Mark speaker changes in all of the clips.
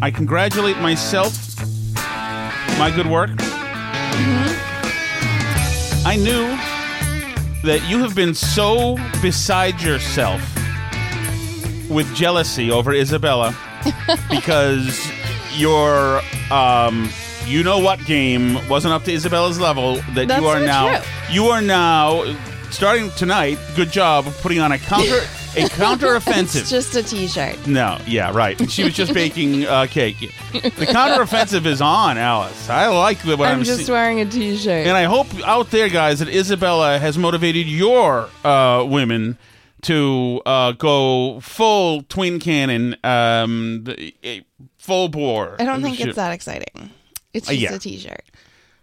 Speaker 1: I congratulate myself. My good work. I knew that you have been so beside yourself with jealousy over Isabella because your um you know what game wasn't up to Isabella's level that
Speaker 2: That's
Speaker 1: you are now
Speaker 2: true.
Speaker 1: you are now starting tonight good job of putting on a counter a counter offensive
Speaker 2: It's just a T-shirt.
Speaker 1: no, yeah, right. She was just baking uh, cake. The counteroffensive is on, Alice. I like the- what I'm,
Speaker 2: I'm just
Speaker 1: seeing.
Speaker 2: wearing a T-shirt.
Speaker 1: And I hope out there, guys, that Isabella has motivated your uh, women to uh, go full twin cannon, um, the- eh, full bore.
Speaker 2: I don't think it's that exciting. It's
Speaker 1: Uh,
Speaker 2: just
Speaker 1: yeah.
Speaker 2: a T-shirt.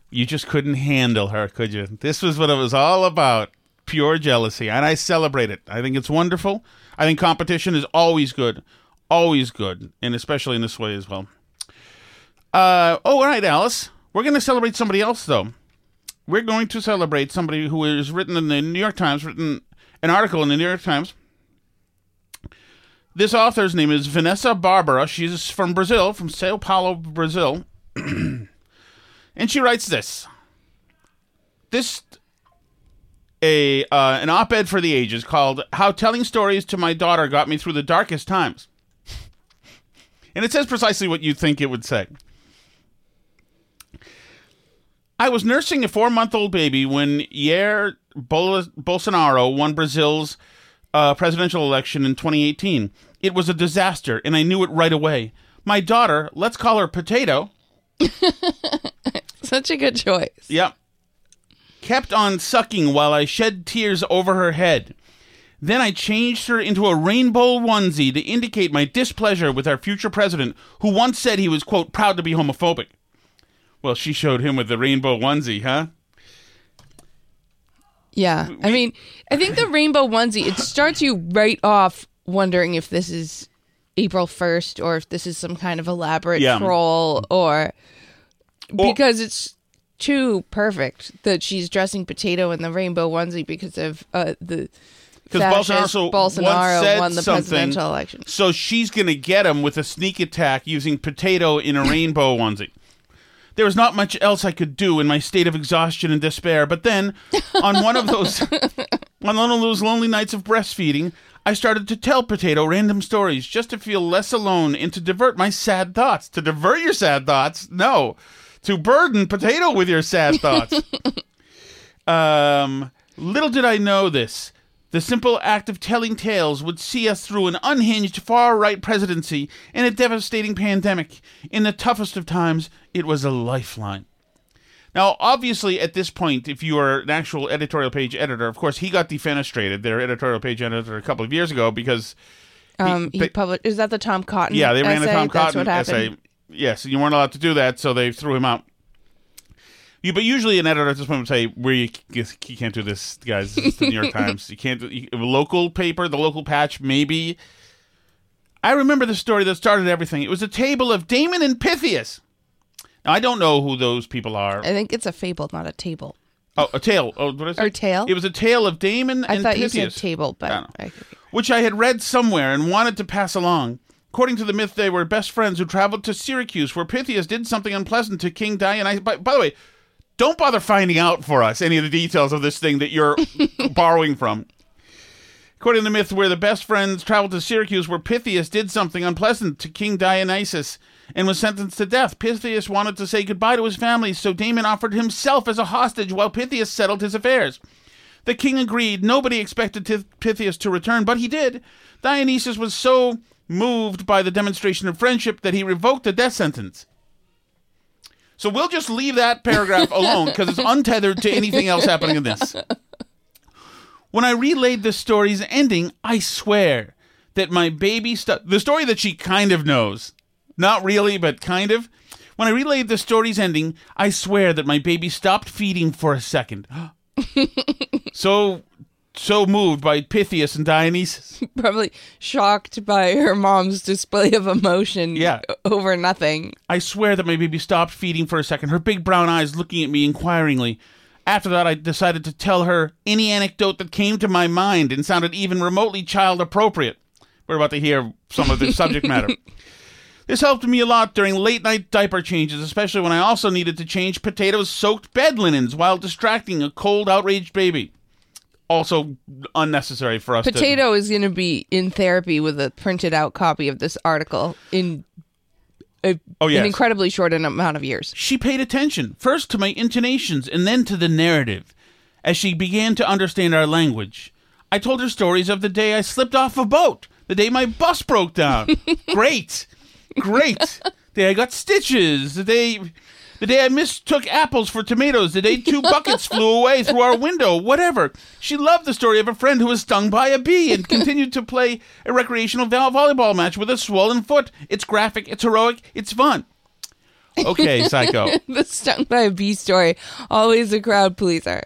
Speaker 1: You just couldn't handle her, could you? This was what it was all about. Pure jealousy. And I celebrate it. I think it's wonderful. I think competition is always good. Always good. And especially in this way as well. Uh, oh, all right, Alice. We're going to celebrate somebody else, though. We're going to celebrate somebody who is written in the New York Times, written an article in the New York Times. This author's name is Vanessa Barbara. She's from Brazil, from Sao Paulo, Brazil. and she writes this. This a uh, an op-ed for the ages called "How Telling Stories to My Daughter Got Me Through the Darkest Times," and it says precisely what you'd think it would say. I was nursing a four-month-old baby when Jair Bol- Bolsonaro won Brazil's uh, presidential election in 2018. It was a disaster, and I knew it right away. My daughter, let's call her Potato.
Speaker 2: Such a good choice.
Speaker 1: Yep. Kept on sucking while I shed tears over her head. Then I changed her into a rainbow onesie to indicate my displeasure with our future president, who once said he was, quote, proud to be homophobic. Well, she showed him with the rainbow onesie, huh?
Speaker 2: Yeah. I mean, I think the rainbow onesie, it starts you right off wondering if this is April 1st or if this is some kind of elaborate
Speaker 1: Yeah.
Speaker 2: troll or
Speaker 1: Or-
Speaker 2: because it's too perfect that she's dressing potato in the rainbow onesie because of uh, the
Speaker 1: Because Bolsonaro,
Speaker 2: Bolsonaro
Speaker 1: said
Speaker 2: won the
Speaker 1: something,
Speaker 2: presidential election.
Speaker 1: So she's going to get him with a sneak attack using potato in a rainbow onesie. There was not much else I could do in my state of exhaustion and despair. But then, on one of those, on one of those lonely nights of breastfeeding, I started to tell Potato random stories just to feel less alone and to divert my sad thoughts. To divert your sad thoughts? No. To burden Potato with your sad thoughts. Um, little did I know this. The simple act of telling tales would see us through an unhinged far right presidency and a devastating pandemic. In the toughest of times, it was a lifeline. Now, obviously, at this point, if you are an actual editorial page editor, of course, he got defenestrated, their editorial page editor, a couple of years ago because
Speaker 2: Um, he published. Is that the Tom Cotton?
Speaker 1: yeah, they ran
Speaker 2: essay?
Speaker 1: a Tom Cotton essay Yes, you weren't allowed to do that, so they threw him out. You, but usually an editor at this point would say, "Where you, you can't do this, guys. This is the New York Times. You can't do you, local paper, the local patch, maybe." I remember the story that started everything. It was a table of Damon and Pythias. Now I don't know who those people are.
Speaker 2: I think it's a fable, not a table.
Speaker 1: Oh, a tale. Oh, what is it?
Speaker 2: Or tale?
Speaker 1: It was a tale of Damon
Speaker 2: I
Speaker 1: and
Speaker 2: thought you said table, but. I
Speaker 1: which I had read somewhere and wanted to pass along. According to the myth, they were best friends who traveled to Syracuse, where Pythias did something unpleasant to King Dionysus. By, by the way, don't bother finding out for us any of the details of this thing that you're borrowing from. According to the myth, where the best friends traveled to Syracuse, where Pythias did something unpleasant to King Dionysus and was sentenced to death. Pythias wanted to say goodbye to his family, so Damon offered himself as a hostage while Pythias settled his affairs. The king agreed. Nobody expected Pythias to return, but he did. Dionysus was so moved by the demonstration of friendship that he revoked the death sentence. So we'll just leave that paragraph alone because it's untethered to anything else happening in this. When I relayed the story's ending, I swear that my baby stu- the story that she kind of knows. Not really, but kind of. When I relayed the story's ending, I swear that my baby stopped feeding for a second. so so moved by Pythias and Dionysus.
Speaker 2: Probably shocked by her mom's display of emotion
Speaker 1: Yeah.
Speaker 2: over nothing.
Speaker 1: I swear that my baby stopped feeding for a second, her big brown eyes looking at me inquiringly. After that, I decided to tell her any anecdote that came to my mind and sounded even remotely child appropriate. We're about to hear some of the subject matter. This helped me a lot during late night diaper changes, especially when I also needed to change potatoes soaked bed linens while distracting a cold, outraged baby. Also unnecessary for us to.
Speaker 2: Potato is going to be in therapy with a printed out copy of this article in a,
Speaker 1: Oh, yes.
Speaker 2: an incredibly short amount of years.
Speaker 1: She paid attention, first to my intonations and then to the narrative, as she began to understand our language. I told her stories of the day I slipped off a boat, the day my bus broke down. Great. Great. The day I got stitches, the day the day I mistook apples for tomatoes, the day two buckets flew away through our window, whatever. She loved the story of a friend who was stung by a bee and continued to play a recreational vo- volleyball match with a swollen foot. It's graphic, it's heroic, it's fun. Okay, psycho.
Speaker 2: The stung by a bee story, always a crowd pleaser.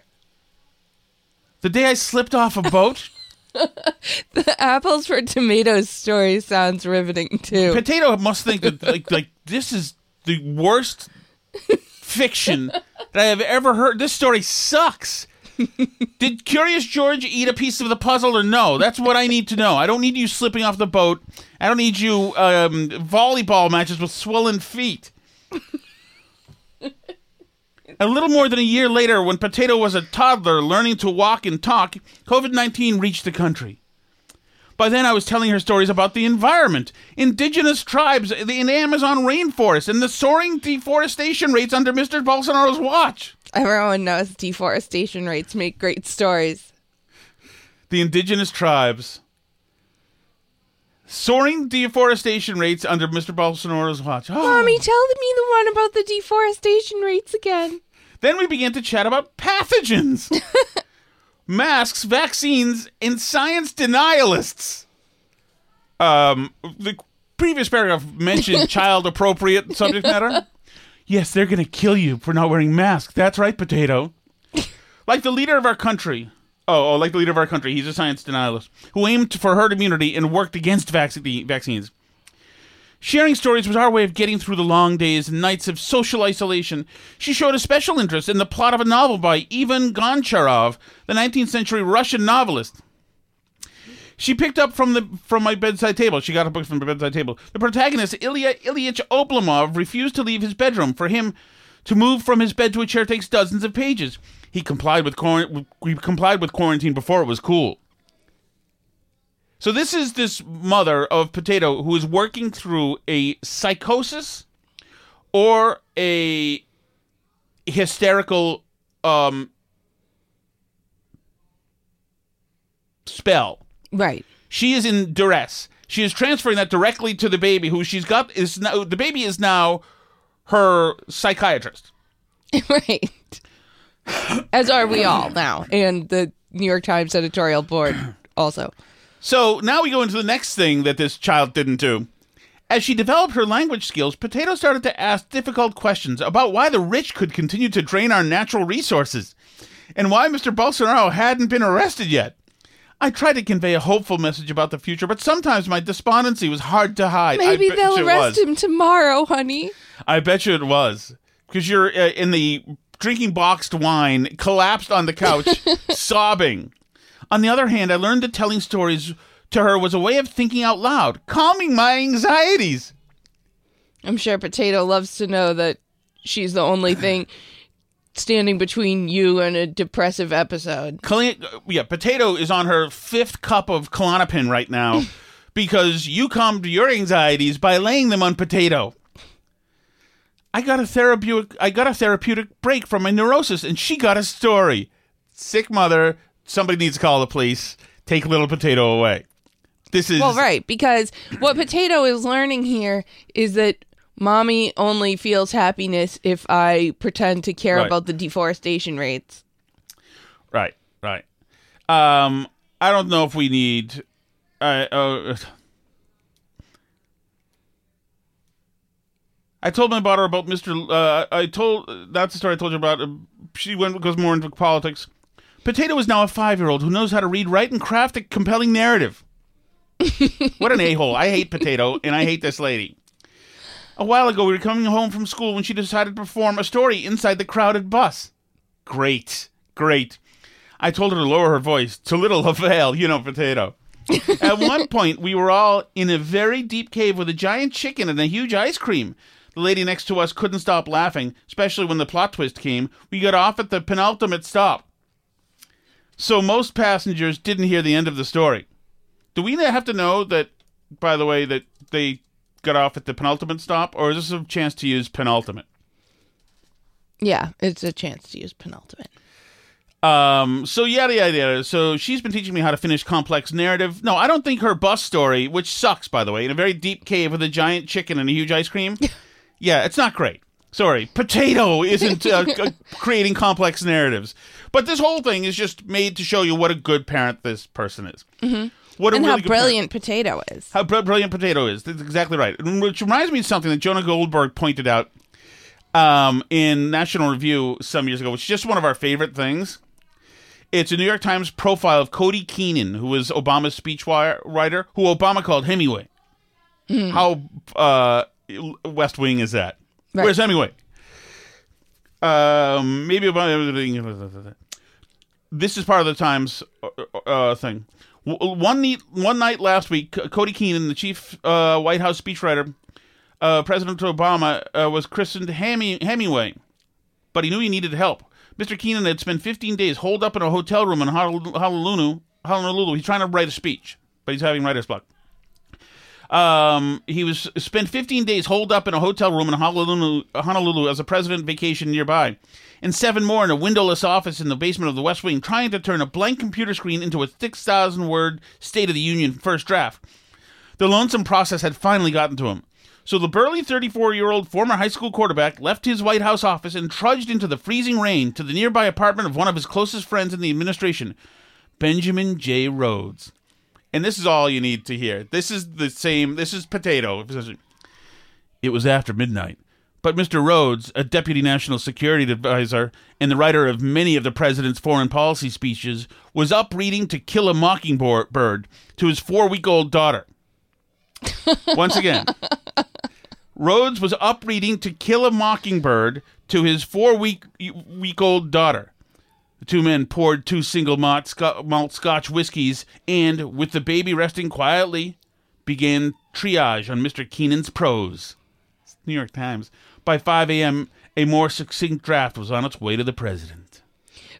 Speaker 1: The day I slipped off a boat,
Speaker 2: The apples for tomatoes story sounds riveting too.
Speaker 1: Potato must think that like like this is the worst fiction that I have ever heard. This story sucks. Did Curious George eat a piece of the puzzle or no? That's what I need to know. I don't need you slipping off the boat. I don't need you um, volleyball matches with swollen feet. A little more than a year later, when Potato was a toddler learning to walk and talk, COVID 19 reached the country. By then, I was telling her stories about the environment, indigenous tribes in the Amazon rainforest, and the soaring deforestation rates under Mr. Bolsonaro's watch.
Speaker 2: Everyone knows deforestation rates make great stories.
Speaker 1: The indigenous tribes. Soaring deforestation rates under Mr. Bolsonaro's watch. Oh.
Speaker 2: Mommy, tell me the one about the deforestation rates again.
Speaker 1: Then we began to chat about pathogens, masks, vaccines, and science denialists. Um, the previous paragraph mentioned child appropriate subject matter. Yes, they're going to kill you for not wearing masks. That's right, potato. Like the leader of our country. Oh, oh, like the leader of our country. He's a science denialist who aimed for herd immunity and worked against vac- vaccines. Sharing stories was our way of getting through the long days and nights of social isolation. She showed a special interest in the plot of a novel by Ivan Goncharov, the 19th century Russian novelist. She picked up from the from my bedside table. She got a book from my bedside table. The protagonist, Ilya Ilyich Oblomov, refused to leave his bedroom. For him to move from his bed to a chair takes dozens of pages. He complied with we complied with quarantine before it was cool. So this is this mother of potato who is working through a psychosis or a hysterical um spell.
Speaker 2: Right.
Speaker 1: She is in duress. She is transferring that directly to the baby who she's got is now the baby is now her psychiatrist.
Speaker 2: right. As are we all now. And the New York Times editorial board also.
Speaker 1: So now we go into the next thing that this child didn't do. As she developed her language skills, Potato started to ask difficult questions about why the rich could continue to drain our natural resources and why Mr. Bolsonaro hadn't been arrested yet. I tried to convey a hopeful message about the future, but sometimes my despondency was hard to hide.
Speaker 2: Maybe they'll arrest
Speaker 1: was.
Speaker 2: him tomorrow, honey.
Speaker 1: I bet you it was because you're uh, in the drinking boxed wine, collapsed on the couch, sobbing. On the other hand, I learned that telling stories to her was a way of thinking out loud, calming my anxieties.
Speaker 2: I'm sure Potato loves to know that she's the only thing standing between you and a depressive episode.
Speaker 1: Yeah, Potato is on her fifth cup of Klonopin right now because you calmed your anxieties by laying them on Potato. I got a therapeutic I got a therapeutic break from my neurosis and she got a story. Sick mother, somebody needs to call the police. Take little Potato away. This is
Speaker 2: Well, right, because what Potato is learning here is that mommy only feels happiness if I pretend to care
Speaker 1: Right.
Speaker 2: about the deforestation rates.
Speaker 1: Right, right. Um, I don't know if we need. Uh, uh, I told my daughter about Mr. Uh, I told that's the story I told you about. She went goes more into politics. Potato is now a five-year-old who knows how to read, write, and craft a compelling narrative. what an a-hole! I hate Potato, and I hate this lady. A while ago, we were coming home from school when she decided to perform a story inside the crowded bus. Great, great. I told her to lower her voice to little avail, you know, potato. At one point, we were all in a very deep cave with a giant chicken and a huge ice cream. The lady next to us couldn't stop laughing, especially when the plot twist came. We got off at the penultimate stop. So most passengers didn't hear the end of the story. Do we have to know that, by the way, that they got off at the penultimate stop, or is this a chance to use penultimate?
Speaker 2: Yeah, it's a chance to use penultimate.
Speaker 1: Um, so yada yada yada. So she's been teaching me how to finish complex narrative. No, I don't think her bus story, which sucks by the way, in a very deep cave with a giant chicken and a huge ice cream. yeah, it's not great. Sorry, potato isn't uh, creating complex narratives. But this whole thing is just made to show you what a good parent this person is. Mm-hmm. What
Speaker 2: and
Speaker 1: really
Speaker 2: how
Speaker 1: good parent-
Speaker 2: brilliant Potato is.
Speaker 1: how br- brilliant potato is. That's exactly right. Which reminds me of something that Jonah Goldberg pointed out um, in National Review some years ago, which is just one of our favorite things. It's a New York Times profile of Cody Keenan, who was Obama's speechwriter, who Obama called Hemingway. How uh, West Wing is that?
Speaker 2: Right.
Speaker 1: Where's Hemingway? Um, maybe Obama. This is part of the Times uh, uh, thing. One night, one night last week, Cody Keenan, the chief uh, White House speechwriter, uh, President Obama uh, was christened Hemi- Hemingway, but he knew he needed help. Mr. Keenan had spent 15 days holed up in a hotel room in. Honolulu. Honolulu. He's trying to write a speech, but he's having writer's block. Um, he was spent 15 days holed up in a hotel room in Honolulu, Honolulu as a president vacation nearby, and seven more in a windowless office in the basement of the West Wing, trying to turn a blank computer screen into a 6,000 word State of the Union first draft. The lonesome process had finally gotten to him. So the burly 34 year old former high school quarterback left his White House office and trudged into the freezing rain to the nearby apartment of one of his closest friends in the administration, Benjamin J. Rhodes. And this is all you need to hear. This is the same, this is potato. It was after midnight. But Mr. Rhodes, a deputy national security advisor and the writer of many of the president's foreign policy speeches, was up reading To Kill a Mockingbird to his four week old daughter. Once again, Rhodes was up reading To Kill a Mockingbird to his four week week old daughter. The two men poured two single malt, sco- malt scotch whiskies and, with the baby resting quietly, began triage on Mr. Keenan's prose. It's New York Times. By 5 a.m., a more succinct draft was on its way to the president.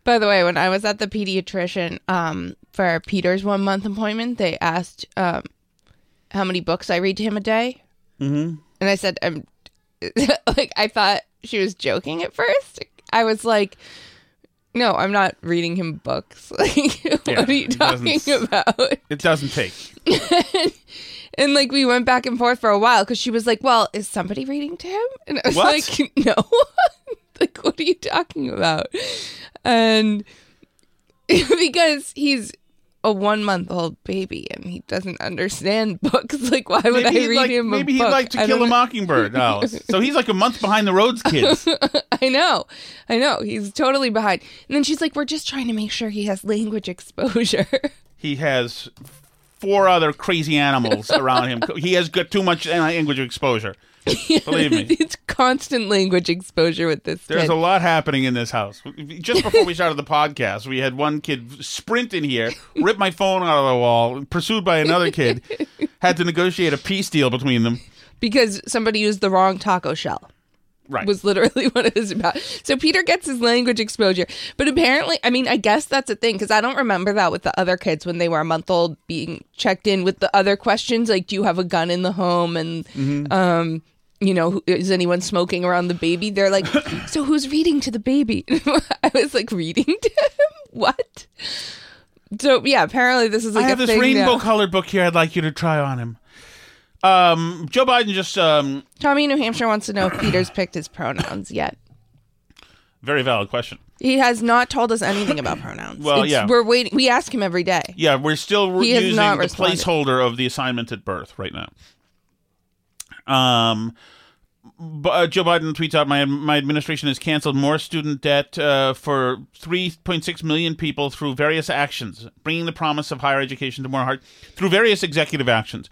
Speaker 2: By the way, when I was at the pediatrician um, for Peter's one month appointment, they asked um, how many books I read to him a day. Mm-hmm. And I said, I'm like, I thought she was joking at first. I was like, no, I'm not reading him books. Like,
Speaker 1: Yeah,
Speaker 2: what are you talking about?
Speaker 1: It doesn't take.
Speaker 2: And like, we went back and forth for a while because she was like, well, is somebody reading to him? And I was
Speaker 1: What?
Speaker 2: like, no. like, what are you talking about? And because he's a one month old baby and he doesn't understand books. Like, why would I read
Speaker 1: like,
Speaker 2: him a
Speaker 1: maybe he'd like to
Speaker 2: I
Speaker 1: kill a mockingbird, Alice. so he's like a month behind the Rhodes, kids.
Speaker 2: I know, I know. He's totally behind. And then she's like, "We're just trying to make sure he has language exposure."
Speaker 1: he has four other crazy animals around him. He has got too much language exposure. Believe me.
Speaker 2: it's constant language exposure with this
Speaker 1: There's
Speaker 2: kid.
Speaker 1: a lot happening in this house. Just before we started the podcast, we had one kid sprint in here, rip my phone out of the wall, pursued by another kid, had to negotiate a peace deal between them.
Speaker 2: because somebody used the wrong taco shell.
Speaker 1: Right.
Speaker 2: was literally what it was about. So Peter gets his language exposure, but apparently, I mean, I guess that's a thing because I don't remember that with the other kids when they were a month old being checked in with the other questions like, do you have a gun in the home and,
Speaker 1: Mm-hmm.
Speaker 2: um, you know, is anyone smoking around the baby? They're like, so who's reading to the baby? I was like, reading to him? What? So yeah, apparently this is like
Speaker 1: I have
Speaker 2: a
Speaker 1: this rainbow
Speaker 2: now.
Speaker 1: colored book here I'd like you to try on him. Um, Joe Biden just, um,
Speaker 2: Tommy in New Hampshire wants to know if Peter's picked his pronouns yet.
Speaker 1: very valid question.
Speaker 2: He has not told us anything about pronouns.
Speaker 1: Well, yeah.
Speaker 2: we're waiting. We ask him every day.
Speaker 1: Yeah, we're still
Speaker 2: He has
Speaker 1: using
Speaker 2: not
Speaker 1: the
Speaker 2: responded.
Speaker 1: placeholder of the assignment at birth right now. Um, but, uh, Joe Biden tweets out, "My my administration has canceled more student debt uh, for 3.6 million people through various actions, bringing the promise of higher education to more heart through various executive actions."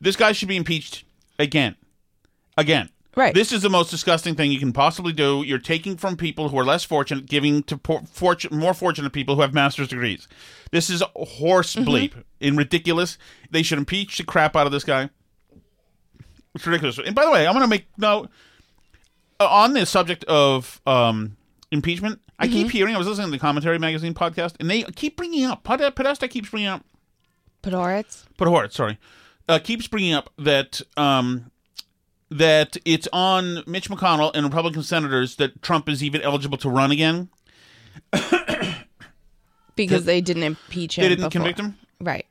Speaker 1: This guy should be impeached again, again.
Speaker 2: Right.
Speaker 1: This is the most disgusting thing you can possibly do. You're taking from people who are less fortunate, giving to poor, fortune, more fortunate people who have master's degrees. This is horse
Speaker 2: Mm-hmm.
Speaker 1: bleep and ridiculous. They should impeach the crap out of this guy. It's ridiculous. And by the way, I'm going to make note uh, on this subject of um, impeachment. I
Speaker 2: Mm-hmm.
Speaker 1: keep hearing. I was listening to the Commentary Magazine podcast, and they keep bringing up. Podesta keeps bringing up.
Speaker 2: Podhoretz.
Speaker 1: Podhoretz, sorry, uh, keeps bringing up that um, that it's on Mitch McConnell and Republican senators that Trump is even eligible to run again.
Speaker 2: because they didn't impeach him.
Speaker 1: They didn't
Speaker 2: before.
Speaker 1: convict him.
Speaker 2: Right.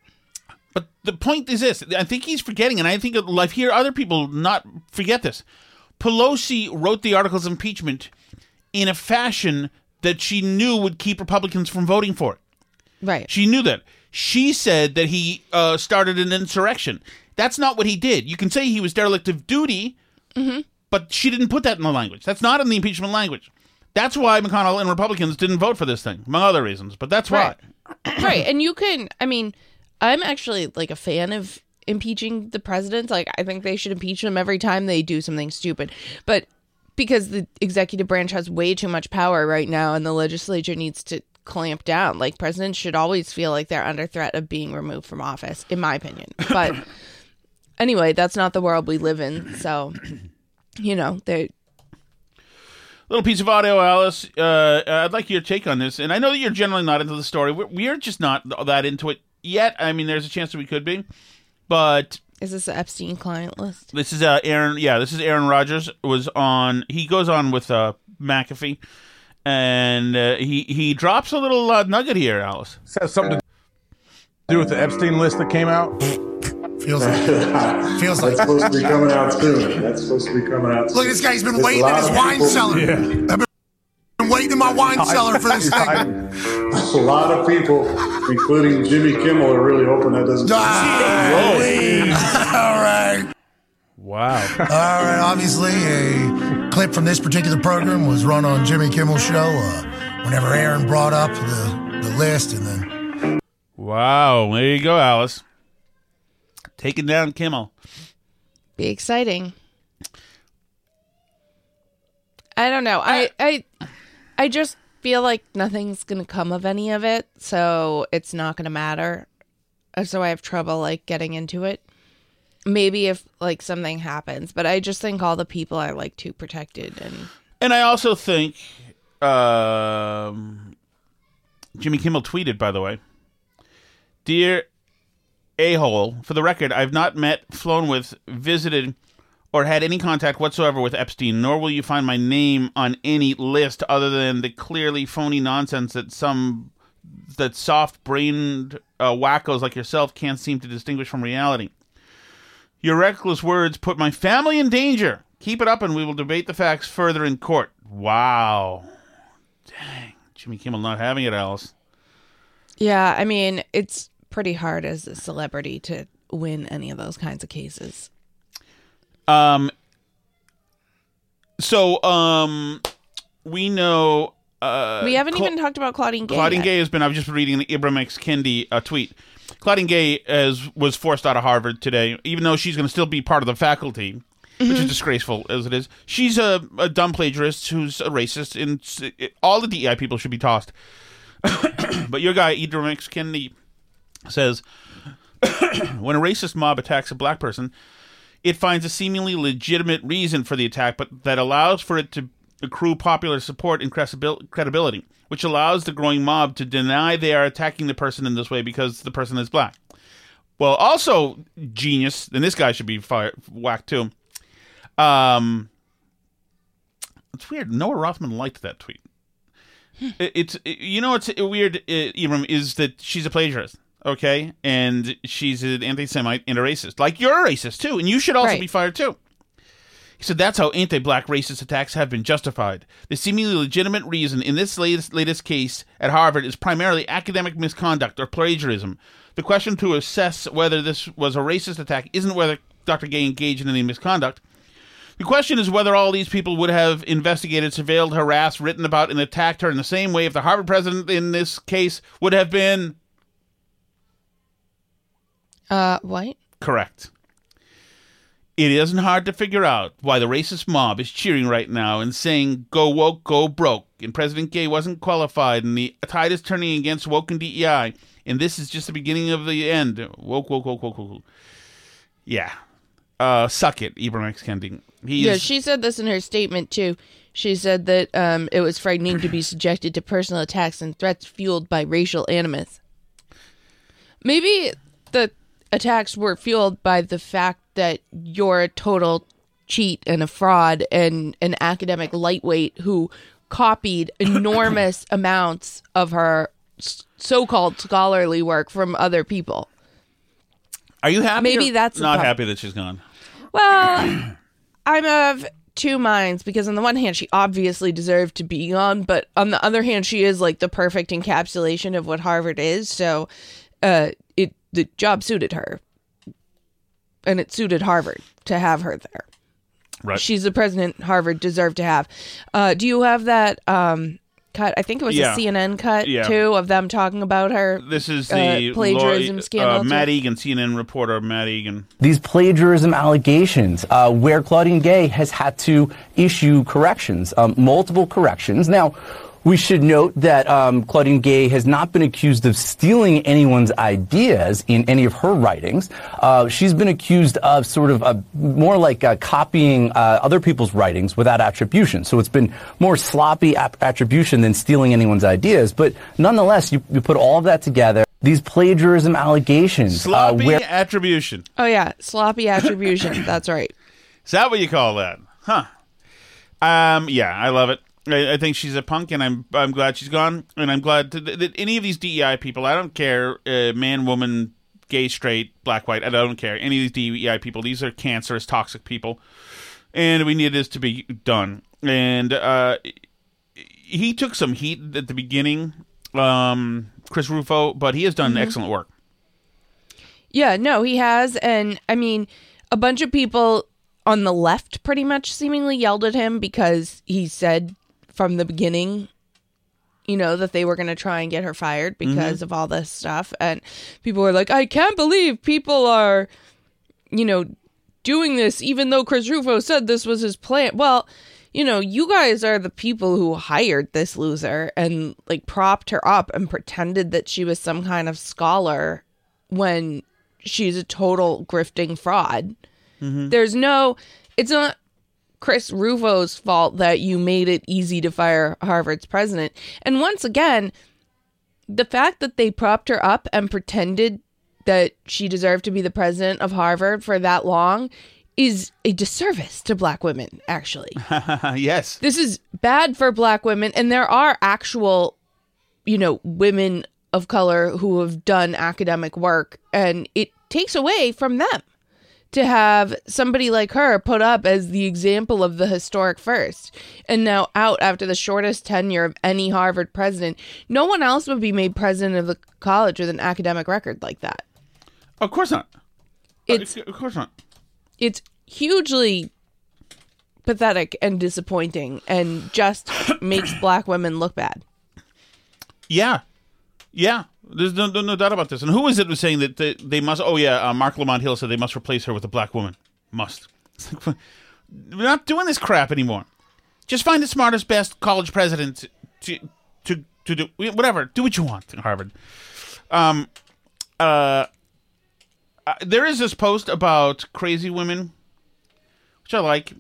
Speaker 1: But the point is this: I think he's forgetting, and I think I hear other people not forget this. Pelosi wrote the articles of impeachment in a fashion that she knew would keep Republicans from voting for it.
Speaker 2: Right.
Speaker 1: She knew that. She said that he uh, started an insurrection. That's not what he did. You can say he was derelict of duty, but she didn't put that in the language. That's not in the impeachment language. That's why McConnell and Republicans didn't vote for this thing, among other reasons. But that's why.
Speaker 2: Right. right. And you can. I mean, I'm actually like a fan of impeaching the presidents. Like, I think they should impeach them every time they do something stupid. But because the executive branch has way too much power right now, and the legislature needs to clamp down. Like, presidents should always feel like they're under threat of being removed from office, in my opinion. But anyway, that's not the world we live in. So, you know, they
Speaker 1: Little piece of audio, Alice. Uh, I'd like your take on this. And I know that you're generally not into the story. We're, we're just not that into it yet. I mean, there's a chance that we could be. But
Speaker 2: is this the Epstein client list?
Speaker 1: this is uh, Aaron. Yeah, this is Aaron Rodgers. Was on. He goes on with uh, McAfee, and uh, he he drops a little uh, nugget here, Alice.
Speaker 3: This has something to do with the Epstein list that came out.
Speaker 4: Feels like, feels like.
Speaker 5: That's supposed to be coming out soon. That's supposed to be coming out soon.
Speaker 4: Look, this guy's been
Speaker 5: There's
Speaker 4: waiting in his wine
Speaker 5: people-
Speaker 4: cellar. I've been waiting in my wine cellar for this thing.
Speaker 5: A lot of people, including Jimmy Kimmel, are really hoping that doesn't.
Speaker 4: Ah, all right.
Speaker 1: Wow.
Speaker 4: All right. Obviously, a clip from this particular program was run on Jimmy Kimmel's show uh, whenever Aaron brought up the, the list, and then
Speaker 1: wow. There you go, Alice. Taking down Kimmel.
Speaker 2: Be exciting. I don't know. I I I just feel like nothing's gonna come of any of it, so it's not gonna matter. Uh, So I have trouble like getting into it. Maybe if like something happens, but I just think all the people are like too protected and
Speaker 1: And I also think um, Jimmy Kimmel tweeted, by the way, Dear a hole, for the record, I've not met, flown with, visited, or had any contact whatsoever with Epstein, nor will you find my name on any list other than the clearly phony nonsense that some that soft-brained uh, wackos like yourself can't seem to distinguish from reality. Your reckless words put my family in danger. Keep it up, and we will debate the facts further in court. Wow, dang, Jimmy Kimmel not having it, Alice.
Speaker 2: Yeah, I mean, it's pretty hard as a celebrity to win any of those kinds of cases.
Speaker 1: Um. So, um, we know. Uh,
Speaker 2: we haven't
Speaker 1: Cla-
Speaker 2: even talked about Claudine Gay.
Speaker 1: Claudine
Speaker 2: yet.
Speaker 1: Gay has been. I've just been reading the Ibram X. Kendi uh, tweet. Claudine Gay as was forced out of Harvard today, even though she's going to still be part of the faculty, which is disgraceful as it is. She's a, a dumb plagiarist who's a racist, and all the DEI people should be tossed. but your guy Ibram X. Kendi says, when a racist mob attacks a black person, it finds a seemingly legitimate reason for the attack, but that allows for it to accrue popular support and credibility, which allows the growing mob to deny they are attacking the person in this way because the person is black. Well, also genius, and this guy should be fired, whacked too. Um, it's weird. Noah Rothman liked that tweet. It- it's it- you know what's weird, Ibram, is that she's a plagiarist. Okay, and she's an anti-Semite and a racist. Like you're a racist too, and you should also
Speaker 2: Right.
Speaker 1: be fired too. He said that's how anti-black racist attacks have been justified. The seemingly legitimate reason in this latest latest case at Harvard is primarily academic misconduct or plagiarism. The question to assess whether this was a racist attack isn't whether Dr. Gay engaged in any misconduct. The question is whether all these people would have investigated, surveilled, harassed, written about, and attacked her in the same way if the Harvard president in this case would have been
Speaker 2: Uh, white.
Speaker 1: Correct. It isn't hard to figure out why the racist mob is cheering right now and saying, go woke, go broke. And President Gay wasn't qualified, and the tide is turning against woke and DEI. And this is just the beginning of the end. Woke, woke, woke, woke, woke. Yeah. Uh, suck it, Ibram X. Kendi. He's,
Speaker 2: Yeah, she said this in her statement too. She said that um, it was frightening to be subjected to personal attacks and threats fueled by racial animus. Maybe the attacks were fueled by the fact that you're a total cheat and a fraud and an academic lightweight who copied enormous amounts of her so-called scholarly work from other people.
Speaker 1: Are you happy?
Speaker 2: Maybe that's
Speaker 1: not happy that she's gone.
Speaker 2: Well, I'm of two minds because on the one hand she obviously deserved to be on, but on the other hand she is like the perfect encapsulation of what Harvard is. So, uh, it the job suited her, and it suited Harvard to have her there.
Speaker 1: Right.
Speaker 2: She's the president Harvard deserved to have. Uh, do you have that um, cut? I think it was
Speaker 1: Yeah.
Speaker 2: a CNN cut
Speaker 1: Yeah.
Speaker 2: too of them talking about her.
Speaker 1: This is
Speaker 2: uh,
Speaker 1: the
Speaker 2: plagiarism
Speaker 1: Lori-
Speaker 2: scandal.
Speaker 1: Uh,
Speaker 2: too?
Speaker 1: Matt Egan, CNN reporter Matt Egan.
Speaker 6: these plagiarism allegations, uh, where Claudine Gay has had to issue corrections, um, multiple corrections. Now, we should note that um, Claudine Gay has not been accused of stealing anyone's ideas in any of her writings. Uh, she's been accused of sort of uh, more like uh, copying uh, other people's writings without attribution. So it's been more sloppy ap- attribution than stealing anyone's ideas. But nonetheless, you, you put all of that together. These plagiarism allegations,
Speaker 1: Sloppy
Speaker 6: uh, where
Speaker 1: attribution.
Speaker 2: Oh yeah, sloppy attribution. That's right.
Speaker 1: Is that what you call that? Huh. Um. Yeah, I love it. I, I think she's a punk, and I'm I'm glad she's gone, and I'm glad to, that any of these DEI people. I don't care, uh, man, woman, gay, straight, black, white. I don't care. Any of these DEI people. These are cancerous, toxic people, and we need this to be done. And uh, he took some heat at the beginning, um, Chris Rufo, but he has done excellent work.
Speaker 2: Yeah, no, he has. And I mean, a bunch of people on the left pretty much seemingly yelled at him because he said from the beginning, you know, that they were going to try and get her fired mm-hmm. because of all this stuff. And people were like, I can't believe people are, you know, doing this, even though Chris Rufo said this was his plan. Well, you know, you guys are the people who hired this loser and like propped her up and pretended that she was some kind of scholar when she's a total grifting fraud. Mm-hmm. There's no, it's not Chris Rufo's fault that you made it easy to fire Harvard's president. And once again, the fact that they propped her up and pretended that she deserved to be the president of Harvard for that long is a disservice to black women, actually.
Speaker 1: yes.
Speaker 2: this is bad for black women and there are actual you know women of color who have done academic work and it takes away from them to have somebody like her put up as the example of the historic first and now out after the shortest tenure of any Harvard president. No one else would be made president of the college with an academic record like that.
Speaker 1: Of course not.
Speaker 2: It's
Speaker 1: of course not.
Speaker 2: it's hugely pathetic and disappointing and just makes black women look bad.
Speaker 1: Yeah, yeah. There's no, no, no doubt about this. And who was it was saying that they, they must? Oh yeah, uh, Marc Lamont Hill said they must replace her with a black woman. Must. Like, We're not doing this crap anymore. Just find the smartest, best college president to to to do whatever. Do what you want in Harvard. Um, uh, uh, there is this post about crazy women, which I like.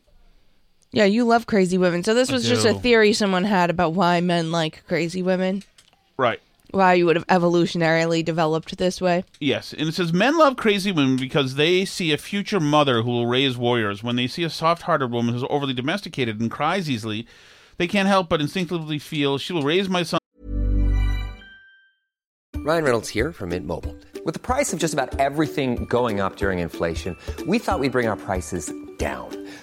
Speaker 2: Yeah, you love crazy women. So this was just a theory someone had about why men like crazy women.
Speaker 1: Right.
Speaker 2: Why you would have evolutionarily developed this way.
Speaker 1: Yes, and it says men love crazy women because they see a future mother who will raise warriors. When they see a soft-hearted woman who's overly domesticated and cries easily, they can't help but instinctively feel she will raise my son.
Speaker 7: Ryan Reynolds here from Mint Mobile. With the price of just about everything going up during inflation, we thought we'd bring our prices down.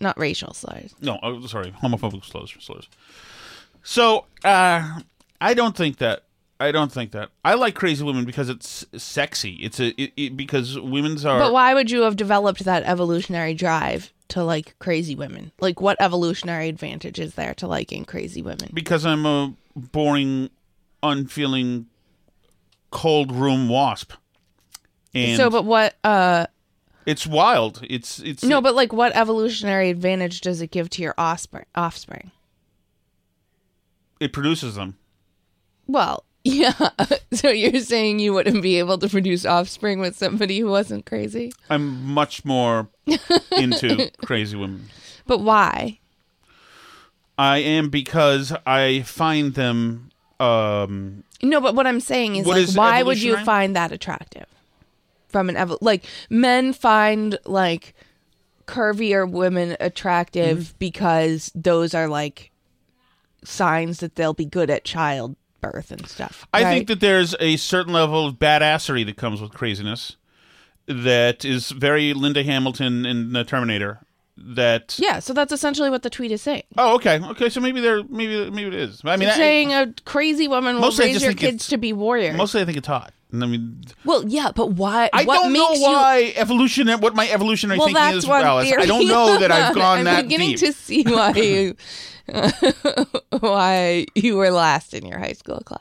Speaker 2: Not racial slurs.
Speaker 1: No, oh, sorry, homophobic slurs. slurs. So, uh, I don't think that. I don't think that. I like crazy women because it's sexy. It's a it, it, because women's are.
Speaker 2: But why would you have developed that evolutionary drive to like crazy women? Like, what evolutionary advantage is there to liking crazy women?
Speaker 1: because I'm a boring, unfeeling, cold room wasp. And
Speaker 2: so, but what? uh
Speaker 1: it's wild. It's it's
Speaker 2: No, but like, what evolutionary advantage does it give to your offspring? Offspring.
Speaker 1: it produces them.
Speaker 2: Well, yeah. so you're saying you wouldn't be able to produce offspring with somebody who wasn't crazy?
Speaker 1: I'm much more into crazy women.
Speaker 2: But why?
Speaker 1: I am because I find them. Um,
Speaker 2: No, but what I'm saying is, like,
Speaker 1: is
Speaker 2: why would you find that attractive? From an evo- like men find like curvier women attractive
Speaker 1: Mm-hmm.
Speaker 2: because those are like signs that they'll be good at childbirth and stuff.
Speaker 1: I
Speaker 2: right?
Speaker 1: think that there's a certain level of badassery that comes with craziness that is very Linda Hamilton in the Terminator. That
Speaker 2: yeah. So that's essentially what the tweet is saying.
Speaker 1: oh okay okay so maybe there maybe maybe it is. I mean
Speaker 2: it's
Speaker 1: I-
Speaker 2: saying a crazy woman will
Speaker 1: Mostly I
Speaker 2: raise
Speaker 1: just
Speaker 2: your
Speaker 1: think it's-
Speaker 2: kids to be warriors.
Speaker 1: mostly I think it's hot. And I mean
Speaker 2: well, yeah, but why?
Speaker 1: I
Speaker 2: what
Speaker 1: don't know
Speaker 2: makes
Speaker 1: why evolution what my evolutionary
Speaker 2: well,
Speaker 1: thinking
Speaker 2: that's
Speaker 1: is,
Speaker 2: one
Speaker 1: Alice.
Speaker 2: theory.
Speaker 1: I don't know that I've gone
Speaker 2: I'm
Speaker 1: that
Speaker 2: beginning
Speaker 1: deep.
Speaker 2: to see why you why you were last in your high school class.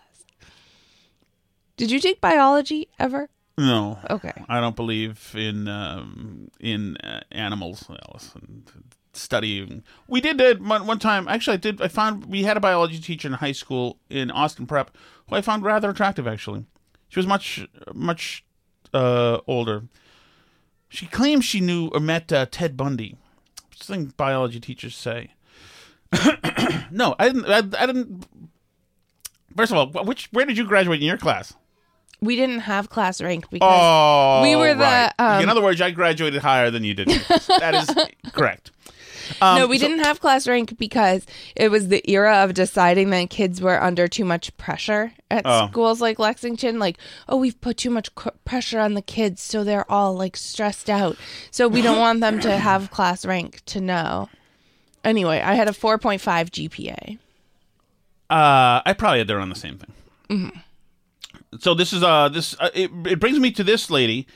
Speaker 2: Did you take biology ever?
Speaker 1: No.
Speaker 2: Okay.
Speaker 1: I don't believe in um, in uh, animals. And studying. We did that one, one time. Actually, I did. I found we had a biology teacher in high school in Austin Prep who I found rather attractive. Actually, she was much much uh, older. She claims she knew or met uh, Ted Bundy. Something biology teachers say. no, I didn't. I, I didn't. First of all, which where did you graduate in your class?
Speaker 2: We didn't have class rank because
Speaker 1: Oh,
Speaker 2: we were the.
Speaker 1: right.
Speaker 2: Um,
Speaker 1: in other words, I graduated higher than you did. that is correct. Um,
Speaker 2: no, we
Speaker 1: so-
Speaker 2: didn't have class rank because it was the era of deciding that kids were under too much pressure at
Speaker 1: Oh.
Speaker 2: schools like Lexington. Like, oh, we've put too much c- pressure on the kids, so they're all like stressed out. So we don't want them to have class rank to know. Anyway, I had a 4.5 GPA.
Speaker 1: Uh, I probably had there on the same thing.
Speaker 2: Mm-hmm.
Speaker 1: So this is uh this uh, it, it brings me to this lady.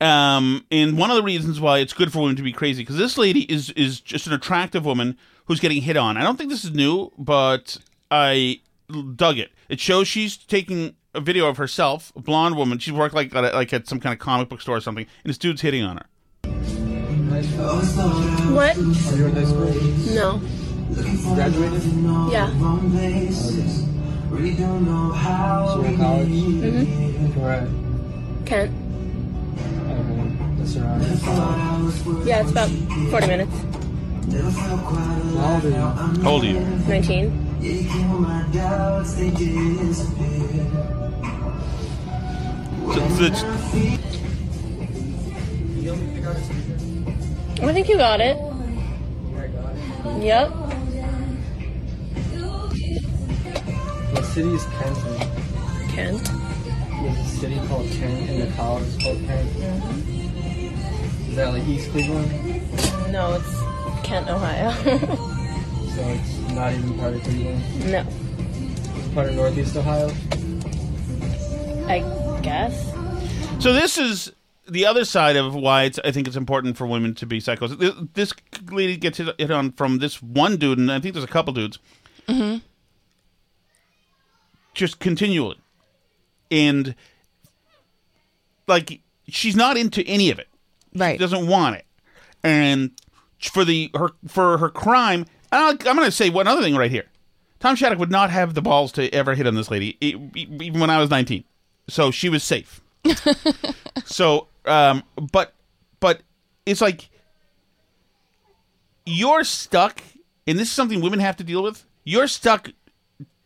Speaker 1: Um, and one of the reasons why it's good for women to be crazy because this lady is is just an attractive woman who's getting hit on. I don't think this is new, but I dug it. It shows she's taking a video of herself, a blonde woman. She worked like at, like at some kind of comic book store or something, and this dude's hitting on her.
Speaker 8: What?
Speaker 9: Are you in high school?
Speaker 8: No.
Speaker 9: Graduated?
Speaker 8: Yeah.
Speaker 9: So you're in college?
Speaker 8: Mm-hmm.
Speaker 9: Where at?
Speaker 8: Kent.
Speaker 9: Okay. That's around.
Speaker 8: Yeah, it's about 40 minutes.
Speaker 9: How old are you?
Speaker 1: How old are you?
Speaker 8: 19.
Speaker 1: So- so it's-
Speaker 8: I think you got it. Yep.
Speaker 9: What city is Kent?
Speaker 8: Kent.
Speaker 9: There's a city called Kent and the college is called Kent. Is that like East Cleveland?
Speaker 8: No, it's Kent, Ohio.
Speaker 9: So it's not even part of Cleveland.
Speaker 8: no.
Speaker 9: It's part of Northeast Ohio.
Speaker 8: I guess.
Speaker 1: So this is the other side of why it's. I think it's important for women to be psychos. This- This lady gets hit, hit on from this one dude, and I think there's a couple dudes.
Speaker 2: Mm-hmm.
Speaker 1: Just continually. And like she's not into any of it.
Speaker 2: Right.
Speaker 1: She doesn't want it. And for the her for her crime, and I'll, I'm going to say one other thing right here. Tom Shattuck would not have the balls to ever hit on this lady, even when I was 19. So she was safe. so, um, but but it's like you're stuck, and this is something women have to deal with. You're stuck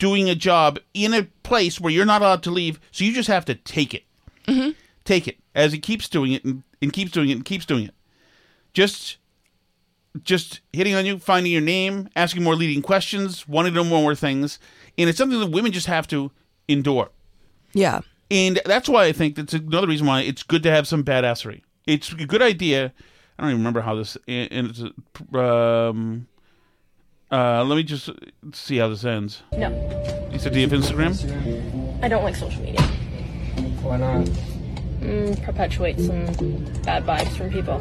Speaker 1: doing a job in a place where you're not allowed to leave, so you just have to take it.
Speaker 2: Mm-hmm.
Speaker 1: Take it as he keeps doing it and, and keeps doing it and keeps doing it. Just, just hitting on you, finding your name, asking more leading questions, wanting to know more things, and it's something that women just have to endure.
Speaker 2: Yeah.
Speaker 1: And that's why I think that's another reason why it's good to have some badassery. It's a good idea. I don't even remember how this. And it's um. Uh, let me just see how this ends.
Speaker 8: No.
Speaker 1: You said, do you have Instagram?
Speaker 8: I don't like social media.
Speaker 9: Why not?
Speaker 8: Mm, perpetuates some bad vibes from people.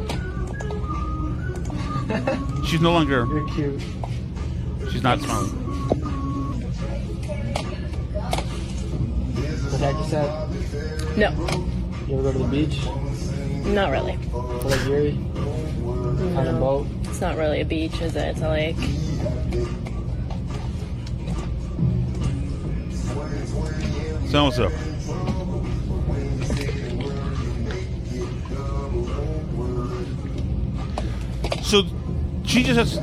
Speaker 1: She's no longer.
Speaker 9: You're cute.
Speaker 1: She's not smiling.
Speaker 9: What that you said?
Speaker 8: No.
Speaker 9: You ever go to the beach?
Speaker 8: Not really.
Speaker 9: Lake Erie? On a boat?
Speaker 8: It's not really a beach, is it? It's a lake.
Speaker 1: So up? So she just has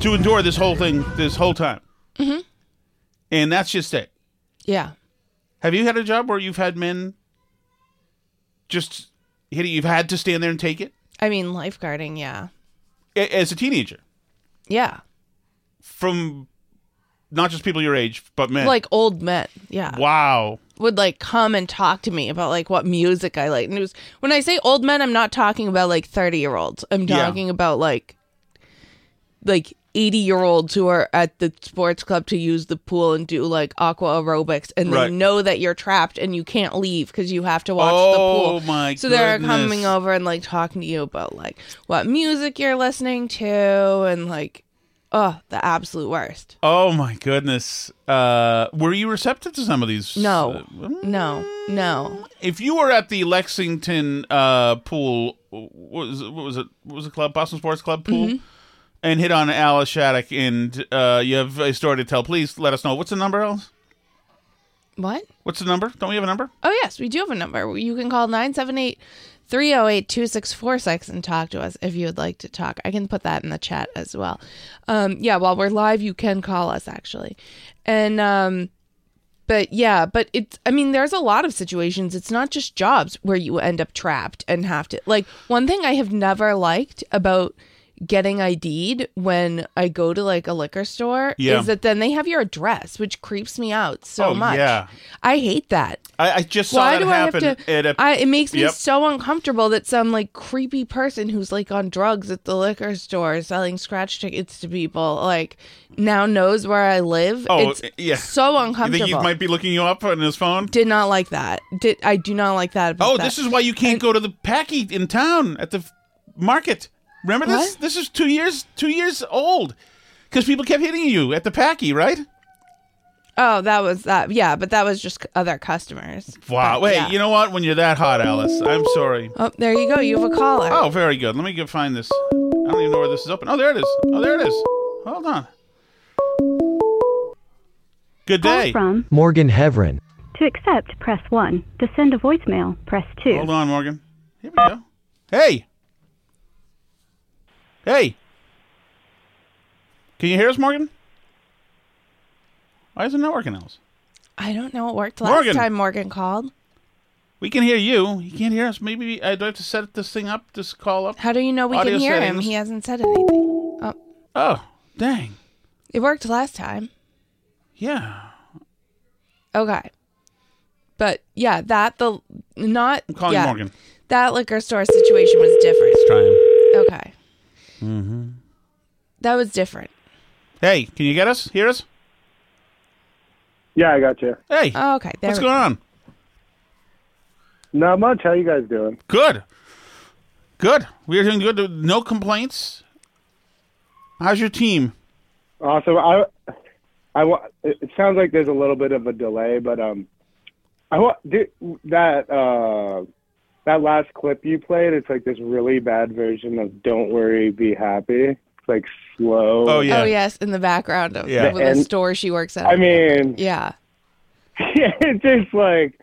Speaker 1: to endure this whole thing this whole time.
Speaker 2: Mhm.
Speaker 1: And that's just it.
Speaker 2: Yeah.
Speaker 1: Have you had a job where you've had men just hit it? You've had to stand there and take it
Speaker 2: I mean, lifeguarding, yeah.
Speaker 1: As a teenager
Speaker 2: Yeah.
Speaker 1: from not just people your age, but men.
Speaker 2: Like old men. Yeah.
Speaker 1: wow.
Speaker 2: Would like come and talk to me about like what music I like. And it was when I say old men, I'm not talking about like 30 year olds. I'm
Speaker 1: Yeah.
Speaker 2: talking about like like 80 year olds who are at the sports club to use the pool and do like aqua aerobics and they know that you're trapped and you can't leave because you have to watch the
Speaker 1: Oh,
Speaker 2: pool.
Speaker 1: my
Speaker 2: So they're
Speaker 1: goodness.
Speaker 2: coming over and like talking to you about like what music you're listening to and like oh the absolute worst.
Speaker 1: Oh my goodness. Uh, were you receptive to some of these?
Speaker 2: No.
Speaker 1: uh,
Speaker 2: No. No.
Speaker 1: if you were at the Lexington uh, pool, what was it, what was it? What was the club? Boston Sports Club pool,
Speaker 2: Mhm.
Speaker 1: And hit on Alice Shattuck, and uh, you have a story to tell. Please let us know. What's the number, Alice?
Speaker 2: What?
Speaker 1: What's the number? Don't we have a number?
Speaker 2: Oh, yes, we do have a number. You can call 978 308 2646 and talk to us if you would like to talk. I can put that in the chat as well. Um, yeah, while we're live, you can call us actually. And, um, but yeah, but it's, I mean, there's a lot of situations. It's not just jobs where you end up trapped and have to, like, one thing I have never liked about getting ID'd when I go to like a liquor store
Speaker 1: Yeah.
Speaker 2: is that then they have your address, which creeps me out so
Speaker 1: Oh,
Speaker 2: much.
Speaker 1: yeah.
Speaker 2: I hate that.
Speaker 1: I, I just saw
Speaker 2: Why
Speaker 1: that
Speaker 2: do I have to?
Speaker 1: a.
Speaker 2: I, it makes me
Speaker 1: Yep.
Speaker 2: so uncomfortable that some like creepy person who's like on drugs at the liquor store selling scratch tickets to people like now knows where I live.
Speaker 1: oh,
Speaker 2: it's eh,
Speaker 1: yeah.
Speaker 2: so
Speaker 1: You
Speaker 2: uncomfortable.
Speaker 1: think he might be looking you up on his phone?
Speaker 2: Did not like that. Did I do not like that?
Speaker 1: Oh,
Speaker 2: that.
Speaker 1: this is why you can't go to the packy in town at the market. Remember this?
Speaker 2: What?
Speaker 1: This is two years two years old because people kept hitting you at the packy, right?
Speaker 2: Oh, that was that. Yeah, but that was just other customers.
Speaker 1: Wow.
Speaker 2: But,
Speaker 1: Wait,
Speaker 2: yeah.
Speaker 1: you know what? When you're that hot, Alice, I'm sorry.
Speaker 2: Oh, there you go. You have a caller.
Speaker 1: Oh, very good. Let me get find this. I don't even know where this is open. Oh, there it is. Oh, there it is. Hold on. Good day.
Speaker 10: from
Speaker 11: Morgan Hevron.
Speaker 10: to accept, press 1. To send a voicemail, press 2.
Speaker 1: Hold on, Morgan. Here we go. Hey. Hey. Can you hear us, Morgan? Why isn't it working, Alice?
Speaker 2: I don't know. It worked last
Speaker 1: Morgan.
Speaker 2: time Morgan called.
Speaker 1: We can hear you. He can't hear us. Maybe I do I have to set this thing up, this call up.
Speaker 2: How do you know we
Speaker 1: Audio
Speaker 2: can hear him? He hasn't said anything. Oh,
Speaker 1: Oh, dang.
Speaker 2: it worked last time.
Speaker 1: Yeah.
Speaker 2: Okay. But yeah, that the not
Speaker 1: I'm calling
Speaker 2: yeah,
Speaker 1: Morgan.
Speaker 2: That liquor store situation was different.
Speaker 1: Let's try him.
Speaker 2: Okay.
Speaker 1: Mm-hmm.
Speaker 2: That was different.
Speaker 1: Hey, can you get us? Hear us?
Speaker 5: Yeah, I got you.
Speaker 1: Hey.
Speaker 2: Oh, okay. There
Speaker 1: What's
Speaker 2: we
Speaker 1: going
Speaker 2: go.
Speaker 1: on?
Speaker 5: Not much. How you guys doing?
Speaker 1: Good. Good. We're doing good. No complaints. How's your team?
Speaker 5: Awesome. I, I wa- It it sounds like there's a little bit of a delay, but um, I want that uh, that last clip you played. It's like this really bad version of "Don't Worry, Be Happy." It's like slow.
Speaker 2: Oh yeah. Oh yes, in the background of
Speaker 5: Yeah.
Speaker 2: with the
Speaker 5: And-
Speaker 2: store she works at.
Speaker 5: I mean,
Speaker 2: yeah.
Speaker 5: it's just like,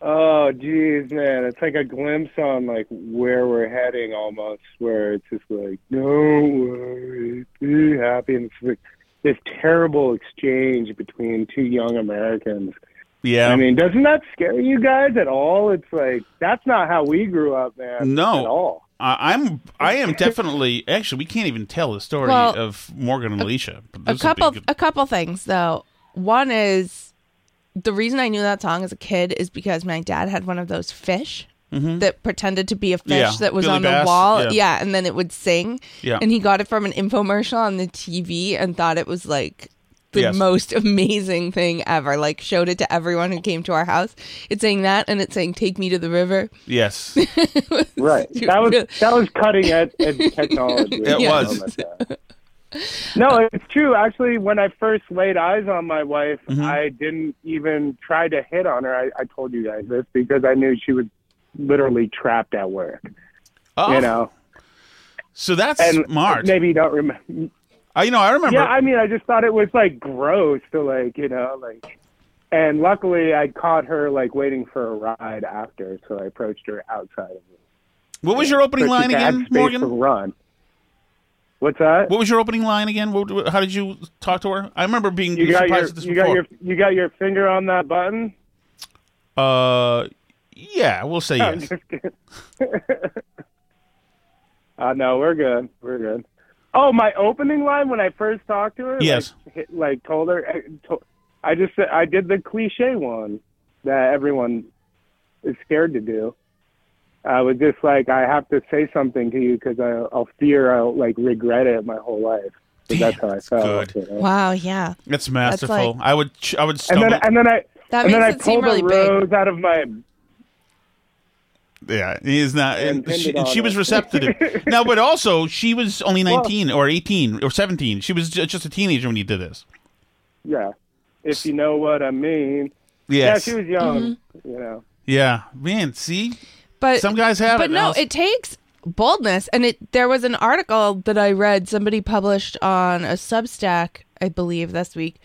Speaker 5: oh, geez, man. It's like a glimpse on like where we're heading almost, where it's just like, don't worry, be happy, and it's like this terrible exchange between two young Americans.
Speaker 1: Yeah.
Speaker 5: I mean, doesn't that scare you guys at all? It's like that's not how we grew up, man.
Speaker 1: No.
Speaker 5: at all.
Speaker 1: I I'm I am definitely actually we can't even tell the story
Speaker 2: Well,
Speaker 1: of Morgan and Alicia. but
Speaker 2: A
Speaker 1: this will be
Speaker 2: couple
Speaker 1: good.
Speaker 2: a couple things though. One is the reason I knew that song as a kid is because my dad had one of those fish
Speaker 1: Mhm.
Speaker 2: that pretended to be a fish
Speaker 1: Yeah,
Speaker 2: that was
Speaker 1: Billy
Speaker 2: on the wall.
Speaker 1: yeah.
Speaker 2: Yeah. and then it would sing.
Speaker 1: Yeah.
Speaker 2: And he got it from an infomercial on the TV and thought it was like the
Speaker 1: Yes.
Speaker 2: most amazing thing ever. Like showed it to everyone who came to our house. It's saying that and it's saying take me to the river.
Speaker 1: Yes.
Speaker 5: Right. That was that was cutting edge, edge technology.
Speaker 1: It
Speaker 5: Yeah.
Speaker 1: was.
Speaker 5: No, it's true. Actually, when I first laid eyes on my wife,
Speaker 1: Mm-hmm.
Speaker 5: I didn't even try to hit on her. I, I told you guys this because I knew she was literally trapped at work.
Speaker 1: Oh.
Speaker 5: You know,
Speaker 1: So that's
Speaker 5: and
Speaker 1: smart.
Speaker 5: maybe you don't remember.
Speaker 1: Uh, you know, I remember.
Speaker 5: Yeah, I mean, I just thought it was like gross to like, you know, like. And luckily, I caught her like waiting for a ride after, so I approached her outside of it.
Speaker 1: what was your opening line again, Morgan?
Speaker 5: Run. What's that?
Speaker 1: What was your opening line again? What, how did you talk to her? I remember being
Speaker 5: You got
Speaker 1: surprised
Speaker 5: your
Speaker 1: at this
Speaker 5: you
Speaker 1: before.
Speaker 5: got your you got your finger on that button.
Speaker 1: Uh, yeah, we'll say
Speaker 5: I'm
Speaker 1: yes.
Speaker 5: uh, no, we're good. We're good. Oh, my opening line when I first talked to her.
Speaker 1: Yes.
Speaker 5: Like, hit- like told her. I to- I just said I did the cliche one that everyone is scared to do. I was just like, I have to say something to you because I'll fear I'll like regret it my whole life. 'Cause that's how I felt. you know?
Speaker 2: Wow, yeah.
Speaker 1: it's masterful.
Speaker 2: like-
Speaker 1: I would. I would
Speaker 5: And then and then I
Speaker 2: That
Speaker 5: and then I
Speaker 2: makes it seem
Speaker 5: pulled
Speaker 2: really
Speaker 5: a
Speaker 2: big.
Speaker 5: rose out of my
Speaker 1: yeah, he is not.
Speaker 5: And
Speaker 1: And she,
Speaker 5: it
Speaker 1: she was receptive. now, but also she was only
Speaker 5: Well-
Speaker 1: nineteen or eighteen or seventeen. She was just a teenager when you did this.
Speaker 5: yeah. If you know what I mean.
Speaker 1: Yes.
Speaker 5: Yeah, she was young.
Speaker 2: Mm-hmm.
Speaker 5: You know.
Speaker 1: Yeah, man. See,
Speaker 2: But
Speaker 1: some guys have
Speaker 2: but
Speaker 1: it.
Speaker 2: no,
Speaker 1: Alice.
Speaker 2: it takes boldness. And it there was an article that I read somebody published on a Substack, I believe, this week,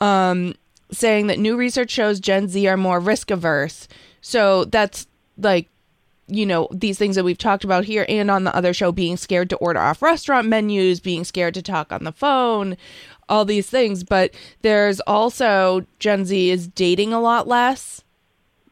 Speaker 2: um, saying that new research shows Gen Z are more risk averse. So that's like you know these things that we've talked about here and on the other show being scared to order off restaurant menus being scared to talk on the phone all these things but there's also gen z is dating a lot less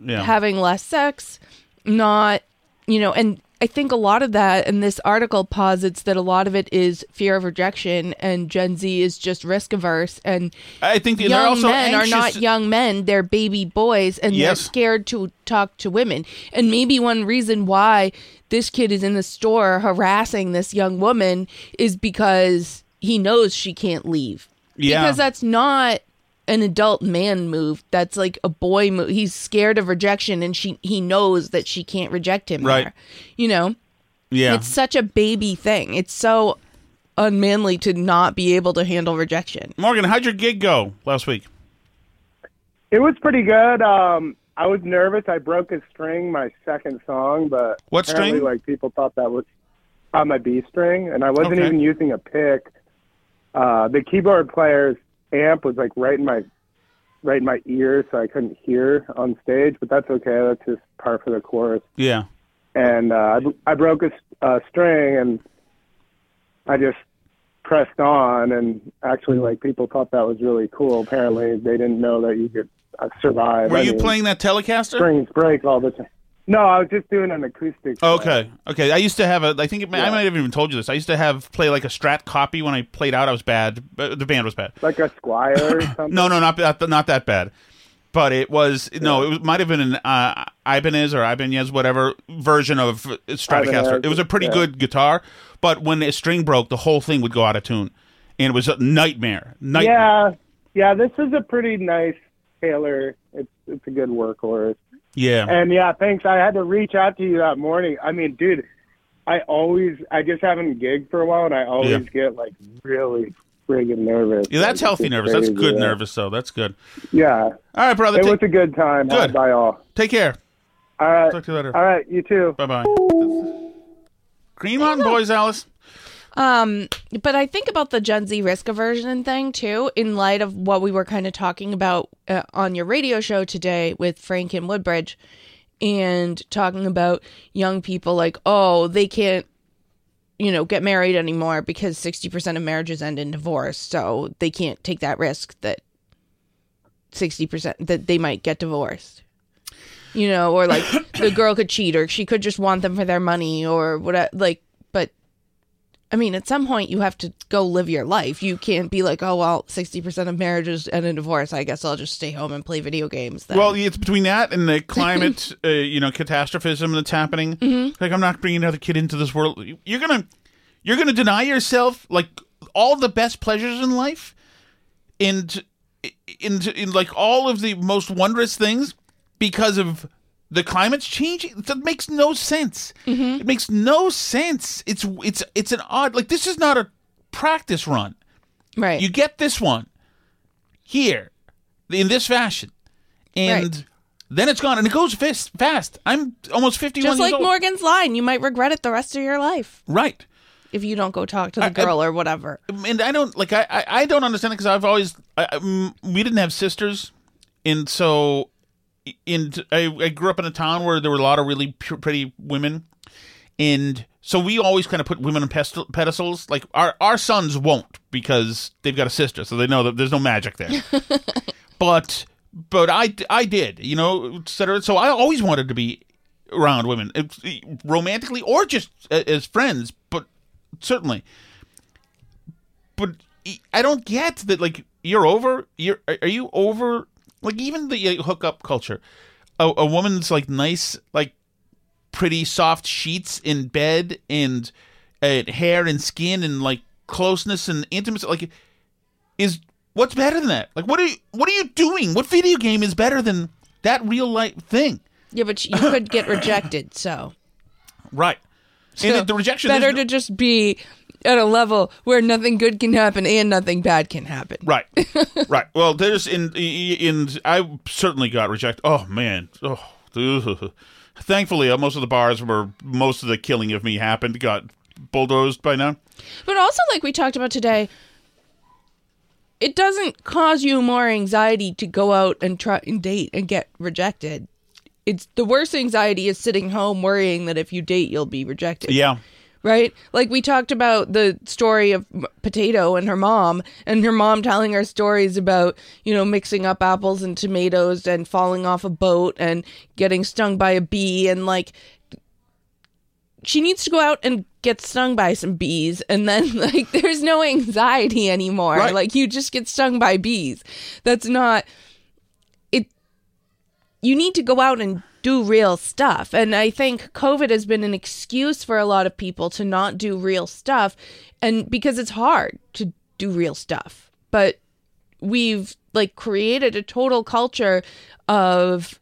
Speaker 1: yeah.
Speaker 2: having less sex, not, you know, and I think a lot of that, and this article posits that a lot of it is fear of rejection, and Gen Z is just risk averse, and
Speaker 1: I think they're
Speaker 2: young
Speaker 1: also
Speaker 2: men are not young men; they're baby boys, and they're scared to talk to women. And maybe one reason why this kid is in the store harassing this young woman is because he knows she can't leave.
Speaker 1: Yeah.
Speaker 2: because that's not an adult man move. That's like a boy move. He's scared of rejection, and she he knows that she can't reject him.
Speaker 1: Right.
Speaker 2: there. You know.
Speaker 1: Yeah.
Speaker 2: It's such a baby thing. It's so unmanly to not be able to handle rejection.
Speaker 1: Morgan, how'd your gig go last week?
Speaker 5: It was pretty good. Um, I was nervous. I broke a string my second song, but
Speaker 1: What
Speaker 5: apparently,
Speaker 1: string?
Speaker 5: Like people thought that was on my B string, and I wasn't
Speaker 1: Okay.
Speaker 5: even using a pick. Uh, the keyboard player's amp was like right in my right in my ear, so I couldn't hear on stage. But that's okay. That's just par for the course.
Speaker 1: Yeah.
Speaker 5: And uh, I, I broke a string, and I just pressed on. And actually, like people thought that was really cool. Apparently, they didn't know that you could uh, survive.
Speaker 1: Were
Speaker 5: I
Speaker 1: you
Speaker 5: mean,
Speaker 1: playing that Telecaster?
Speaker 5: strings break all the time. No, I was just doing an acoustic.
Speaker 1: Okay. Okay. I used to have a. I think it, I might have even told you this. I used to have play like a Strat copy when I played out. I was bad. but The band was bad.
Speaker 5: Like a Squier or something.
Speaker 1: No, no, not that. Not that bad. But it was no. It was, might have been an uh, Ibanez or Ibanez whatever version of Stratocaster.
Speaker 5: Ibanez,
Speaker 1: It was a pretty
Speaker 5: yeah.
Speaker 1: good guitar, but when a string broke, the whole thing would go out of tune, and it was a nightmare. Nightmare.
Speaker 5: Yeah, yeah. This is a pretty nice Taylor. It's it's a good workhorse.
Speaker 1: Yeah.
Speaker 5: And yeah, thanks. I had to reach out to you that morning. I mean, dude, I always I just haven't gigged for a while, and I always
Speaker 1: Yeah.
Speaker 5: get like really friggin' nervous.
Speaker 1: Yeah, that's
Speaker 5: Like,
Speaker 1: healthy
Speaker 5: it's
Speaker 1: nervous. That's good
Speaker 5: yeah.
Speaker 1: nervous, though. That's good.
Speaker 5: Yeah.
Speaker 1: All right, brother.
Speaker 5: It
Speaker 1: take-
Speaker 5: was a good time.
Speaker 1: Good.
Speaker 5: By all.
Speaker 1: Take care.
Speaker 5: All right.
Speaker 1: Talk to you later.
Speaker 5: All right. You too.
Speaker 1: Bye bye. Green Mountain Boys, Alice.
Speaker 2: Um, but I think about the Gen Z risk aversion thing too, in light of what we were kind of talking about uh, on your radio show today with Frank and Woodbridge, and talking about young people like, oh, they can't, you know, get married anymore because sixty percent of marriages end in divorce, so they can't take that risk that sixty percent that they might get divorced. You know, or like the girl could cheat, or she could just want them for their money, or whatever. Like, I mean, at some point you have to go live your life. You can't be like, oh well, sixty percent of marriages end in divorce. I guess I'll just stay home and play video games. Then.
Speaker 1: Well, it's between that and the climate, uh, you know, catastrophism that's happening.
Speaker 2: Mhm.
Speaker 1: Like, I'm not bringing another kid into this world. You're gonna, you're gonna deny yourself like all the best pleasures in life, and in, in like all of the most wondrous things because of the climate's changing. That makes no sense.
Speaker 2: Mm-hmm.
Speaker 1: It makes no sense. It's it's it's an odd like this is not a practice run.
Speaker 2: Right.
Speaker 1: You get this one here in this fashion, and then it's gone, and it goes fast. Fast. I'm almost fifty-one
Speaker 2: just like
Speaker 1: old.
Speaker 2: Morgan's line, you might regret it the rest of your life
Speaker 1: right.
Speaker 2: if you don't go talk to the
Speaker 1: I- I-
Speaker 2: girl or whatever.
Speaker 1: and I don't like I I, I don't understand it because I've always I, I- we didn't have sisters, and so in I, I grew up in a town where there were a lot of really pure, pretty women, and so we always kind of put women on pedestal, pedestals. Like our our sons won't because they've got a sister, so they know that there's no magic there. but but I I did, you know, et cetera. So I always wanted to be around women, eh, romantically or just eh, as friends, but certainly but I don't get that. Like you're over. You're are you over? Like even the hookup culture. A, a woman's like nice, like pretty soft sheets in bed and uh, hair and skin and like closeness and intimacy. Like is what's better than that? Like what are you what are you doing? What video game is better than that real life thing?
Speaker 2: Yeah, but you could get rejected, so.
Speaker 1: Right.
Speaker 2: So
Speaker 1: and the, rejection
Speaker 2: better to just be at a level where nothing good can happen and nothing bad can happen.
Speaker 1: Right, right. Well, there's in in I certainly got rejected. Oh man, oh. Thankfully, uh, most of the bars where most of the killing of me happened got bulldozed by now.
Speaker 2: But also, like we talked about today, it doesn't cause you more anxiety to go out and try and date and get rejected. It's the worst anxiety is sitting home worrying that if you date, you'll be rejected.
Speaker 1: Yeah,
Speaker 2: Right? Like we talked about the story of Potato and her mom, and her mom telling her stories about, you know, mixing up apples and tomatoes and falling off a boat and getting stung by a bee and like she needs to go out and get stung by some bees and then like there's no anxiety anymore
Speaker 1: Right.
Speaker 2: like you just get stung by bees that's not it you need to go out and do real stuff and i think covid has been an excuse for a lot of people to not do real stuff and because it's hard to do real stuff but we've like created a total culture of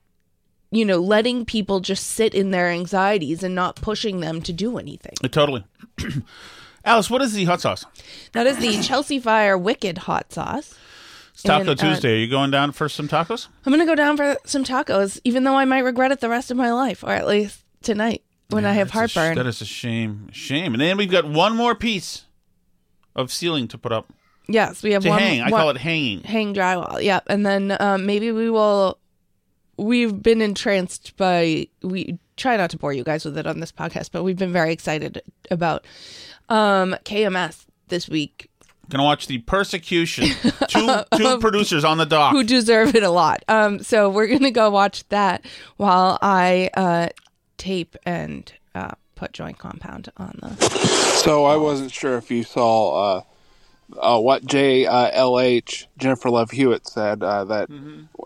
Speaker 2: you know letting people just sit in their anxieties and not pushing them to do anything
Speaker 1: Uh, Totally. Alice, what is the hot sauce?
Speaker 2: that is the chelsea fire wicked hot sauce
Speaker 1: Taco
Speaker 2: uh,
Speaker 1: Tuesday. Are you going down for some tacos?
Speaker 2: i'm gonna go down for some tacos even though i might regret it the rest of my life or at least tonight when i have
Speaker 1: a sh-
Speaker 2: heartburn
Speaker 1: that is a shame. Shame. And then we've got one more piece of ceiling to put up.
Speaker 2: yes we have
Speaker 1: to
Speaker 2: one
Speaker 1: hang. I
Speaker 2: one-
Speaker 1: call it hanging.
Speaker 2: hang drywall yep and then um, maybe we will we've been entranced by we try not to bore you guys with it on this podcast but we've been very excited about um kms this week
Speaker 1: Gonna watch the persecution. Two two producers on the dock.
Speaker 2: who deserve it a lot um so we're gonna go watch that while i uh tape and uh put joint compound on the
Speaker 11: So I wasn't sure if you saw uh, uh, what JLH Jennifer Love Hewitt said uh, that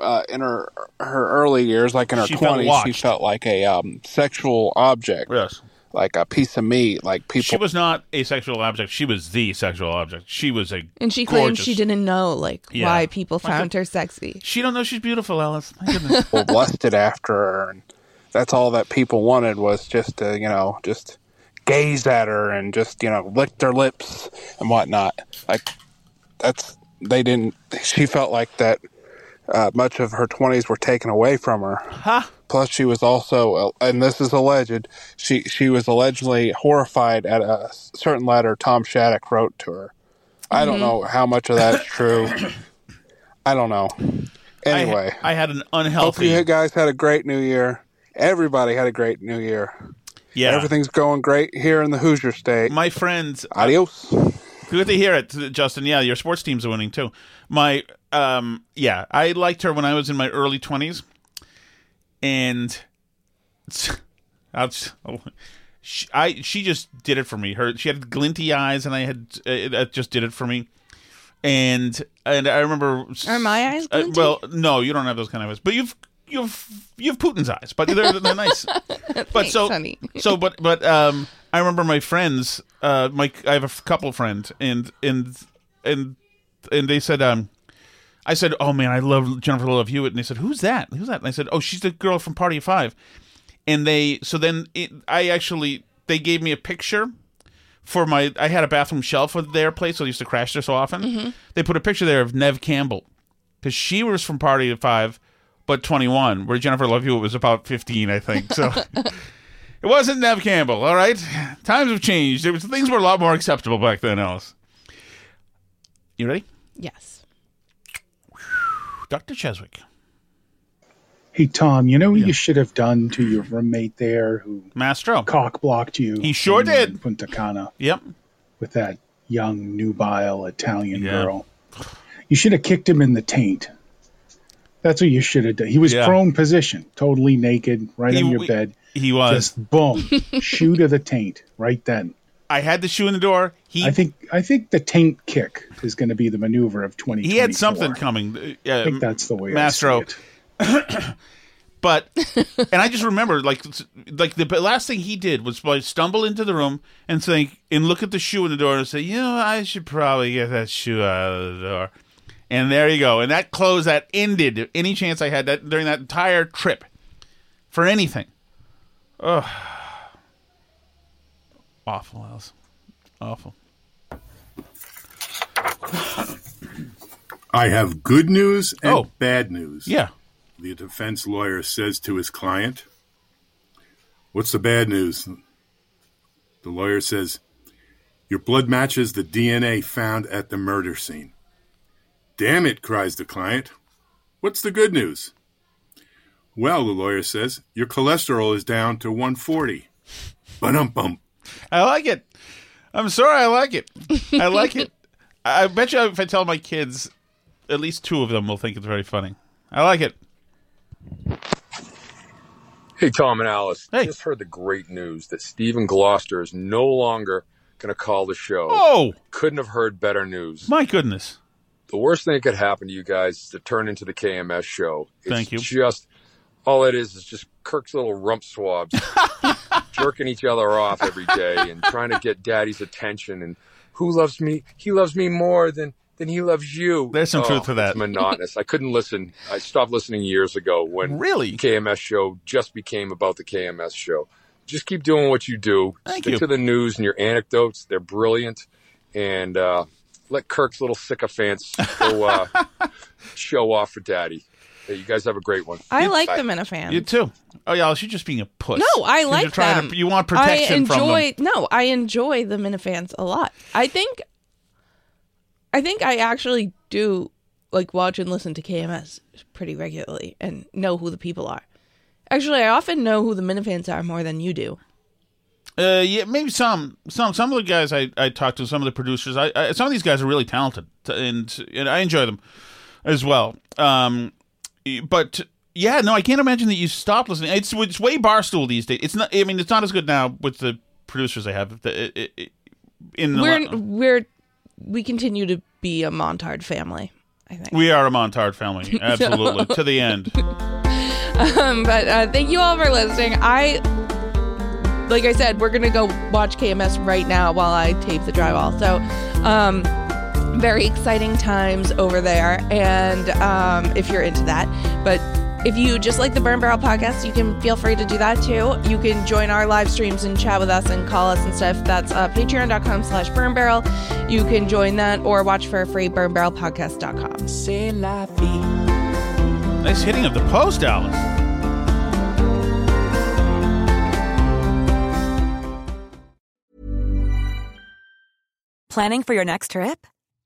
Speaker 11: uh, in her her early years, like in her
Speaker 1: She felt
Speaker 11: twenties, she felt like a um, sexual object.
Speaker 1: Yes.
Speaker 11: Like a piece of meat. Like people.
Speaker 1: She was not a sexual object. She was the sexual object. She was a
Speaker 2: and she claimed
Speaker 1: gorgeous-
Speaker 2: she didn't know like
Speaker 1: Yeah.
Speaker 2: why people
Speaker 1: My
Speaker 2: found
Speaker 1: God.
Speaker 2: her sexy
Speaker 1: She don't know she's beautiful, Alice. My goodness.
Speaker 11: people lusted after her, and that's all that people wanted was just to, you know, just gaze at her and just, you know, lick their lips and whatnot. Like that's they didn't. She felt like that. Uh, much of her twenties were taken away from her.
Speaker 1: Huh?
Speaker 11: Plus, she was also, uh, and this is alleged, she she was allegedly horrified at a certain letter Tom Shattuck wrote to her. I don't
Speaker 1: Mhm.
Speaker 11: know how much of that's true. I don't know. Anyway,
Speaker 1: I, I had an unhealthy.
Speaker 11: Hope you guys had a great New Year. Everybody had a great New Year.
Speaker 1: Yeah.
Speaker 11: Everything's going great here in the Hoosier State.
Speaker 1: My friends.
Speaker 11: Adios.
Speaker 1: Good to hear it, Justin. Yeah, your sports teams are winning too. My, um, yeah, I liked her when I was in my early twenties, and I'll she, I she just did it for me. Her she had glinty eyes, and I had it, it just did it for me. And and I remember.
Speaker 2: Are my eyes
Speaker 1: Uh, well, no, you don't have those kind of eyes, but you've you've you've Putin's eyes, but they're they're nice. but
Speaker 2: Thanks,
Speaker 1: so
Speaker 2: honey.
Speaker 1: so but but um I remember my friends uh my I have a couple friends and and and and they said um I said oh man I love Jennifer Love Hewitt and they said who's that who's that and I said oh she's the girl from Party of Five and they so then it, I actually they gave me a picture for my I had a bathroom shelf at their place so I used to crash there so often
Speaker 2: Mhm.
Speaker 1: they put a picture there of Neve Campbell because she was from Party of Five but 21 where Jennifer Love Hewitt was about 15 I think so It wasn't Neve Campbell, all right? Times have changed. Was, things were a lot more acceptable back then, Alice. You ready?
Speaker 2: Yes.
Speaker 1: Dr. Cheswick.
Speaker 12: Hey Tom, you know what you should have done to your roommate there who
Speaker 1: Mastro
Speaker 12: cock blocked you?
Speaker 1: He sure did.
Speaker 12: Punta Cana.
Speaker 1: Yep.
Speaker 12: With that young nubile Italian girl. You should have kicked him in the taint. That's what you should have done. He was
Speaker 1: Yeah.
Speaker 12: prone position, totally naked, right
Speaker 1: He-
Speaker 12: on your
Speaker 1: we-
Speaker 12: bed.
Speaker 1: He was.
Speaker 12: Just boom, shoe to the taint right then.
Speaker 1: I had the shoe in the door. He
Speaker 12: I think I think the taint kick is going to be the maneuver of twenty.
Speaker 1: he had something coming. Uh,
Speaker 12: I think that's the way.
Speaker 1: Mastro. but and I just remember like like the last thing he did was like stumble into the room and say and look at the shoe in the door and say, you know, I should probably get that shoe out of the door. And there you go. And that close that ended any chance I had that during that entire trip for anything. Ugh. Awful, Alice. Awful.
Speaker 13: I have good news and
Speaker 1: Oh.
Speaker 13: bad news.
Speaker 1: Yeah.
Speaker 13: The defense lawyer says to his client, What's the bad news? The lawyer says, Your blood matches the DNA found at the murder scene. Damn it, cries the client. What's the good news? Well, the lawyer says, Your cholesterol is down to 140. Bum bum.
Speaker 1: I like it. I'm sorry, I like it. I like it. I I bet you if I tell my kids, at least two of them will think it's very funny. I like it.
Speaker 14: Hey, Tom and Alice. Hey. Just heard the great news that Stephen Gloucester is no longer going to call the show.
Speaker 1: Oh!
Speaker 14: Couldn't have heard better news.
Speaker 1: My goodness.
Speaker 14: The worst thing that could happen to you guys is to turn into the KMS show. It's
Speaker 1: Thank you.
Speaker 14: Just all it is is just Kirk's little rump swabs jerking each other off every day and trying to get daddy's attention and who loves me? He loves me more than than he loves you.
Speaker 1: There's some
Speaker 14: Oh,
Speaker 1: truth to that.
Speaker 14: It's monotonous. I couldn't listen. I stopped listening years ago when
Speaker 1: really
Speaker 14: KMS show just became about the KMS show. Just keep doing what you do.
Speaker 1: Thank
Speaker 14: Stick
Speaker 1: you.
Speaker 14: to the news and your anecdotes. They're brilliant. And uh, let Kirk's little sycophants go uh, show off for daddy. Hey, you guys have a great one.
Speaker 2: I like
Speaker 14: Bye.
Speaker 2: the Minifans.
Speaker 1: You too. Oh yeah, she's just being a puss.
Speaker 2: No, I like
Speaker 1: you're trying
Speaker 2: them.
Speaker 1: To, you want protection
Speaker 2: I enjoy,
Speaker 1: from them.
Speaker 2: No, I enjoy the Minifans a lot. I think, I think I actually do like watch and listen to KMS pretty regularly and know who the people are. Actually, I often know who the Minifans are more than you do.
Speaker 1: Uh, yeah, maybe some, some, some of the guys I, I talked to, some of the producers. I, I some of these guys are really talented, and and I enjoy them as well. Um, but yeah, no, I can't imagine that you stopped listening. It's it's way barstool these days. It's not. I mean, it's not as good now with the producers they have. The- it- it- In the
Speaker 2: we're we're we continue to be a Montard family. I think.
Speaker 1: we are a Montard family, absolutely to the end.
Speaker 2: um, but uh, thank you all for listening. I, like I said, we're gonna go watch KMS right now while I tape the drywall. So, um, very exciting times over there, and um, if you're into that, but. If you just like the Burn Barrel podcast, you can feel free to do that too. You can join our live streams and chat with us and call us and stuff. That's uh, patreon.com slash burn barrel. You can join that or watch for free burnbarrelpodcast.com.
Speaker 15: C'est la vie.
Speaker 1: Nice hitting of the post, Alice.
Speaker 16: Planning for your next trip?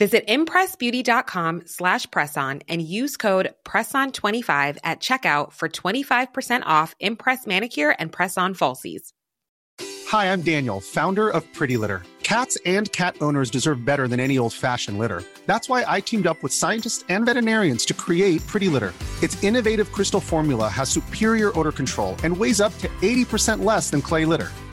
Speaker 17: Visit impressbeauty.com slash presson and use code PRESSON25 at checkout for 25% off Impress Manicure and Press-On Falsies.
Speaker 18: Hi, I'm Daniel, founder of Pretty Litter. Cats and cat owners deserve better than any old fashioned litter. That's why I teamed up with scientists and veterinarians to create Pretty Litter. Its innovative crystal formula has superior odor control and weighs up to 80% less than clay litter.